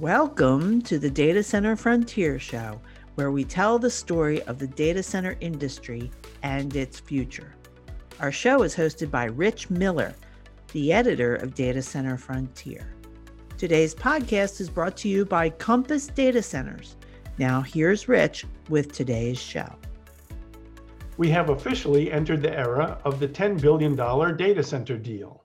Welcome to the Data Center Frontier Show, where we tell the story of the data center industry and its future. Our show is hosted by Rich Miller, the editor of Data Center Frontier. Today's podcast is brought to you by Compass Data Centers. Now, here's Rich with today's show. We have officially entered the era of the $10 billion data center deal.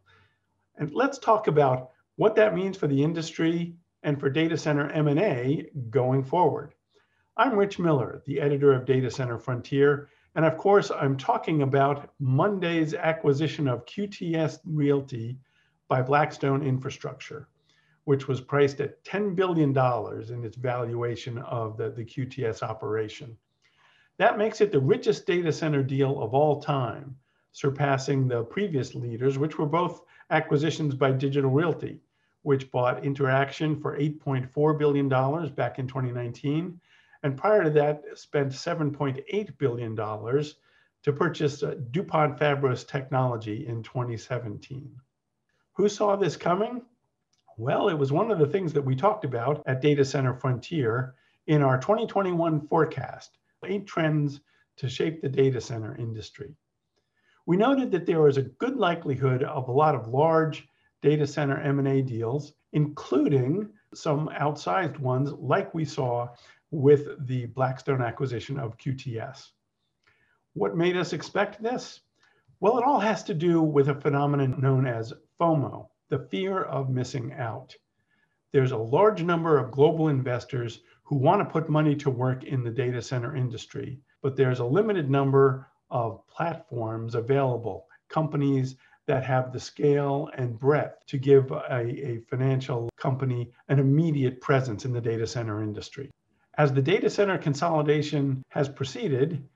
And let's talk about what that means for the industry and for data center M&A going forward. I'm Rich Miller, the editor of Data Center Frontier, and of course, I'm talking about Monday's acquisition of QTS Realty by Blackstone Infrastructure, which was priced at $10 billion in its valuation of the, the QTS operation. That makes it the richest data center deal of all time, surpassing the previous leaders, which were both acquisitions by Digital Realty which bought Interxion for $8.4 billion back in 2019. And prior to that, spent $7.8 billion to purchase uh, DuPont Fabros technology in 2017. Who saw this coming? Well, it was one of the things that we talked about at Data Center Frontier in our 2021 forecast eight trends to shape the data center industry. We noted that there was a good likelihood of a lot of large data center M&A deals, including some outsized ones like we saw with the Blackstone acquisition of QTS. What made us expect this? Well, it all has to do with a phenomenon known as FOMO, the fear of missing out. There's a large number of global investors who want to put money to work in the data center industry, but there's a limited number of platforms available, companies that have the scale and breadth to give a, a, financial company an immediate presence in the data center industry. As the data center consolidation has proceeded,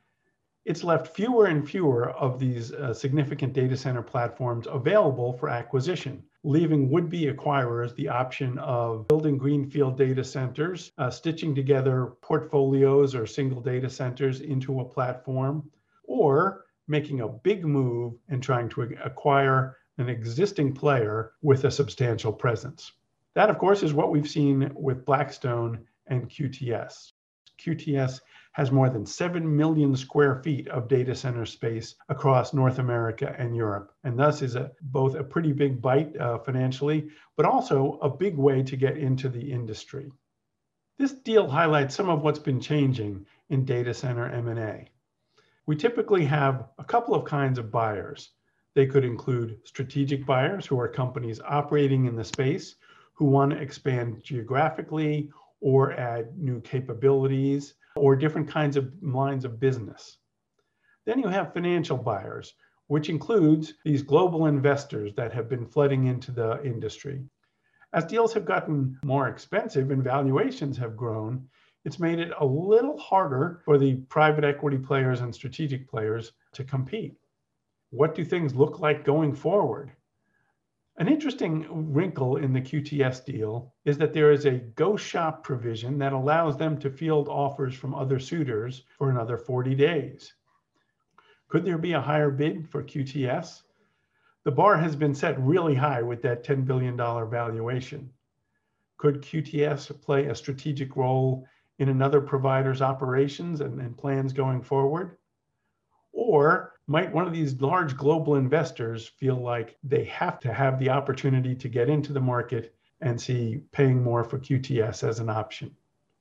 it's left fewer and fewer of these uh, significant data center platforms available for acquisition, leaving would be acquirers the option of building greenfield data centers, uh, stitching together portfolios or single data centers into a platform, or making a big move and trying to acquire an existing player with a substantial presence. That, of course, is what we've seen with Blackstone and QTS. QTS has more than 7 million square feet of data center space across North America and Europe, and thus is a, both a pretty big bite uh, financially, but also a big way to get into the industry. This deal highlights some of what's been changing in data center M&A. We typically have a couple of kinds of buyers. They could include strategic buyers who are companies operating in the space who want to expand geographically or add new capabilities or different kinds of lines of business. Then you have financial buyers, which includes these global investors that have been flooding into the industry. As deals have gotten more expensive and valuations have grown, it's made it a little harder for the private equity players and strategic players to compete. What do things look like going forward? An interesting wrinkle in the QTS deal is that there is a go shop provision that allows them to field offers from other suitors for another 40 days. Could there be a higher bid for QTS? The bar has been set really high with that $10 billion valuation. Could QTS play a strategic role in another provider's operations and, and plans going forward? Or might one of these large global investors feel like they have to have the opportunity to get into the market and see paying more for QTS as an option?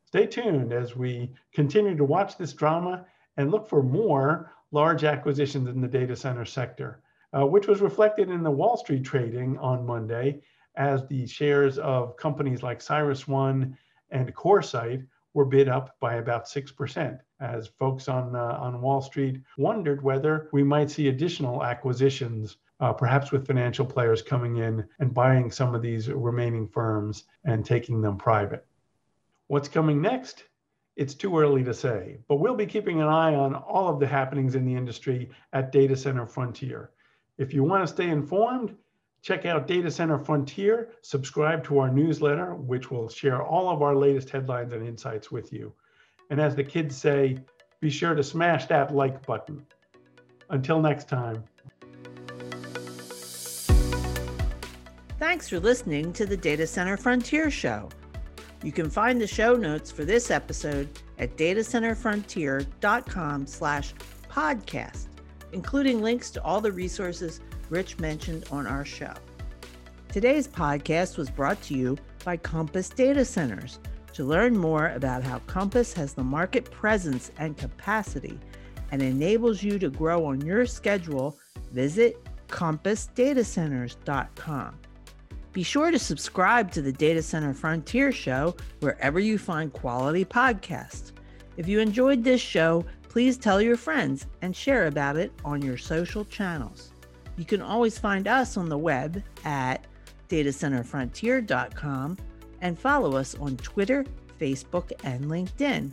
Stay tuned as we continue to watch this drama and look for more large acquisitions in the data center sector, uh, which was reflected in the Wall Street trading on Monday as the shares of companies like CyrusOne and CoreSite were bid up by about 6% as folks on, uh, on Wall Street wondered whether we might see additional acquisitions, uh, perhaps with financial players coming in and buying some of these remaining firms and taking them private. What's coming next? It's too early to say, but we'll be keeping an eye on all of the happenings in the industry at Data Center Frontier. If you want to stay informed, Check out Data Center Frontier, subscribe to our newsletter, which will share all of our latest headlines and insights with you. And as the kids say, be sure to smash that like button. Until next time. Thanks for listening to the Data Center Frontier Show. You can find the show notes for this episode at datacenterfrontier.com slash podcast, including links to all the resources Rich mentioned on our show. Today's podcast was brought to you by Compass Data Centers. To learn more about how Compass has the market presence and capacity and enables you to grow on your schedule, visit compassdatacenters.com. Be sure to subscribe to the Data Center Frontier Show wherever you find quality podcasts. If you enjoyed this show, please tell your friends and share about it on your social channels. You can always find us on the web at datacenterfrontier.com and follow us on Twitter, Facebook, and LinkedIn.